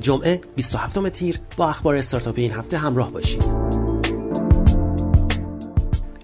جمعه 27 تیر با اخبار استارتاپ این هفته همراه باشید.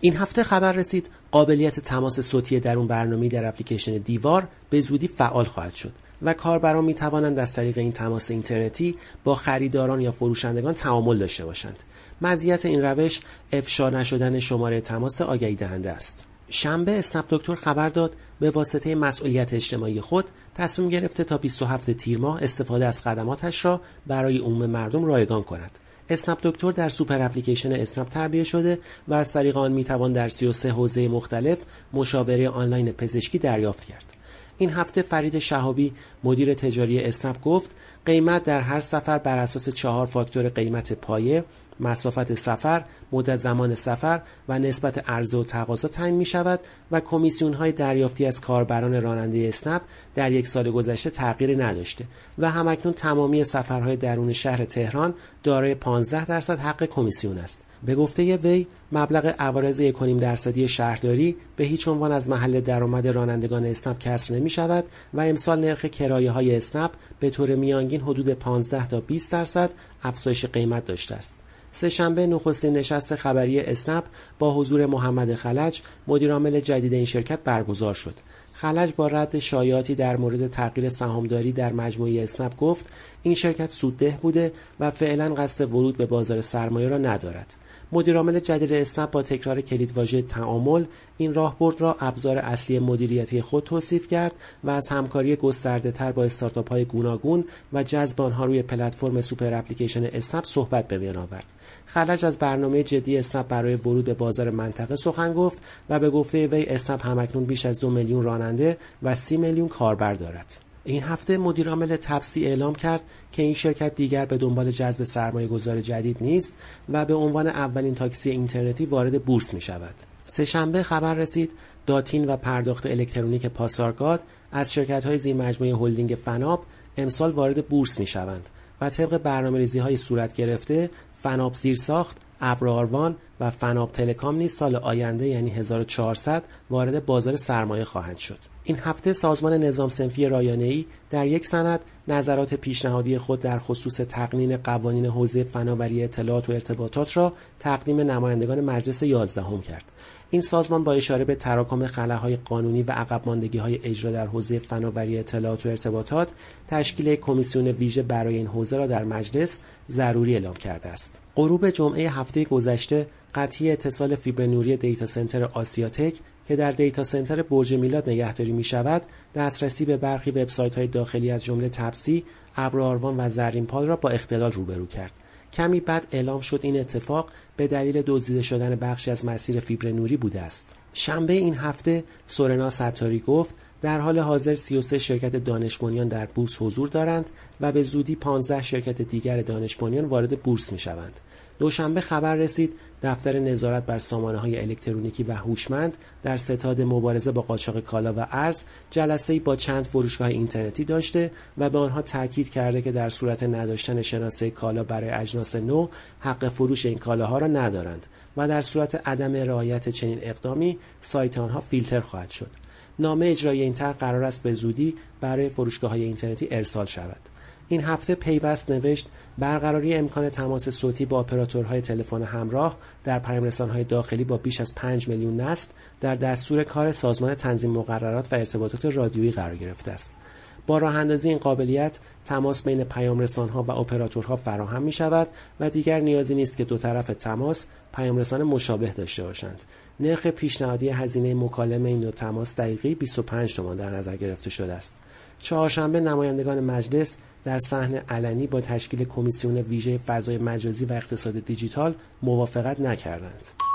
این هفته خبر رسید قابلیت تماس صوتی درون برنامه در اپلیکیشن دیوار به زودی فعال خواهد شد و کاربران می توانند از طریق این تماس اینترنتی با خریداران یا فروشندگان تعامل داشته باشند. مزیت این روش افشا نشدن شماره تماس آگهی دهنده است. شنبه اسنپ دکتر خبر داد به واسطه مسئولیت اجتماعی خود تصمیم گرفته تا 27 تیر ماه استفاده از خدماتش را برای عموم مردم رایگان کند. اسنپ دکتر در سوپر اپلیکیشن اسنپ تعبیه شده و از طریق آن می‌توان در 33 حوزه مختلف مشاوره آنلاین پزشکی دریافت کرد. این هفته فرید شهابی مدیر تجاری اسنپ گفت قیمت در هر سفر بر اساس چهار فاکتور قیمت پایه مسافت سفر، مدت زمان سفر و نسبت عرضه و تقاضا تعیین می شود و کمیسیون های دریافتی از کاربران راننده اسنپ در یک سال گذشته تغییری نداشته و همکنون تمامی سفرهای درون شهر تهران دارای 15 درصد حق کمیسیون است. به گفته وی مبلغ عوارض 1.5 درصدی شهرداری به هیچ عنوان از محل درآمد رانندگان اسنپ کسر نمی شود و امسال نرخ کرایه های اسنپ به طور میانگین حدود 15 تا 20 درصد افزایش قیمت داشته است. سهشنبه نخستین نشست خبری اسنپ با حضور محمد خلج مدیرعامل جدید این شرکت برگزار شد خلج با رد شایعاتی در مورد تغییر سهامداری در مجموعه اسنپ گفت این شرکت سودده بوده و فعلا قصد ورود به بازار سرمایه را ندارد مدیرعامل جدید اسنپ با تکرار کلیدواژه تعامل این راهبرد را ابزار اصلی مدیریتی خود توصیف کرد و از همکاری گسترده تر با استارتاپ های گوناگون و جذب آنها روی پلتفرم سوپر اپلیکیشن اسنپ صحبت به میان آورد. خلج از برنامه جدی اسنپ برای ورود به بازار منطقه سخن گفت و به گفته وی اسنپ هم‌اکنون بیش از دو میلیون راننده و سی میلیون کاربر دارد. این هفته مدیرعامل تپسی اعلام کرد که این شرکت دیگر به دنبال جذب سرمایه گذار جدید نیست و به عنوان اولین تاکسی اینترنتی وارد بورس می شود. سه‌شنبه خبر رسید داتین و پرداخت الکترونیک پاسارگاد از شرکت های زیر مجموعه هلدینگ فناپ امسال وارد بورس می شوند و طبق برنامه ریزی های صورت گرفته فناب ساخت ابراروان و فناب تلکام نیز سال آینده یعنی 1400 وارد بازار سرمایه خواهند شد. این هفته سازمان نظام سنفی رایانه‌ای در یک سند نظرات پیشنهادی خود در خصوص تقنین قوانین حوزه فناوری اطلاعات و ارتباطات را تقدیم نمایندگان مجلس یازدهم کرد. این سازمان با اشاره به تراکم خلاهای قانونی و عقب ماندگی های اجرا در حوزه فناوری اطلاعات و ارتباطات تشکیل کمیسیون ویژه برای این حوزه را در مجلس ضروری اعلام کرده است. غروب جمعه هفته گذشته قطعی اتصال فیبر نوری دیتا سنتر آسیاتک که در دیتا سنتر برج میلاد نگهداری می شود دسترسی به برخی وبسایت های داخلی از جمله تپسی، ابر آروان و زرین‌پال را با اختلال روبرو کرد. کمی بعد اعلام شد این اتفاق به دلیل دزدیده شدن بخشی از مسیر فیبر نوری بوده است. شنبه این هفته سورنا ستاری گفت در حال حاضر 33 شرکت دانش در بورس حضور دارند و به زودی 15 شرکت دیگر دانش وارد بورس می شوند. دوشنبه خبر رسید دفتر نظارت بر سامانه های الکترونیکی و هوشمند در ستاد مبارزه با قاچاق کالا و ارز جلسه با چند فروشگاه اینترنتی داشته و به آنها تاکید کرده که در صورت نداشتن شناسه کالا برای اجناس نو حق فروش این کالاها را ندارند و در صورت عدم رعایت چنین اقدامی سایت آنها فیلتر خواهد شد نامه اجرایی این طرح قرار است به زودی برای فروشگاه های اینترنتی ارسال شود این هفته پیوست نوشت برقراری امکان تماس صوتی با اپراتورهای تلفن همراه در پیامرسانهای داخلی با بیش از 5 میلیون نصب در دستور کار سازمان تنظیم مقررات و ارتباطات رادیویی قرار گرفته است. با راه اندازی این قابلیت تماس بین پیام ها و اپراتورها فراهم می شود و دیگر نیازی نیست که دو طرف تماس پیام رسان مشابه داشته باشند. نرخ پیشنهادی هزینه مکالمه این دو تماس دقیقی 25 تومان در نظر گرفته شده است. چهارشنبه نمایندگان مجلس در صحن علنی با تشکیل کمیسیون ویژه فضای مجازی و اقتصاد دیجیتال موافقت نکردند.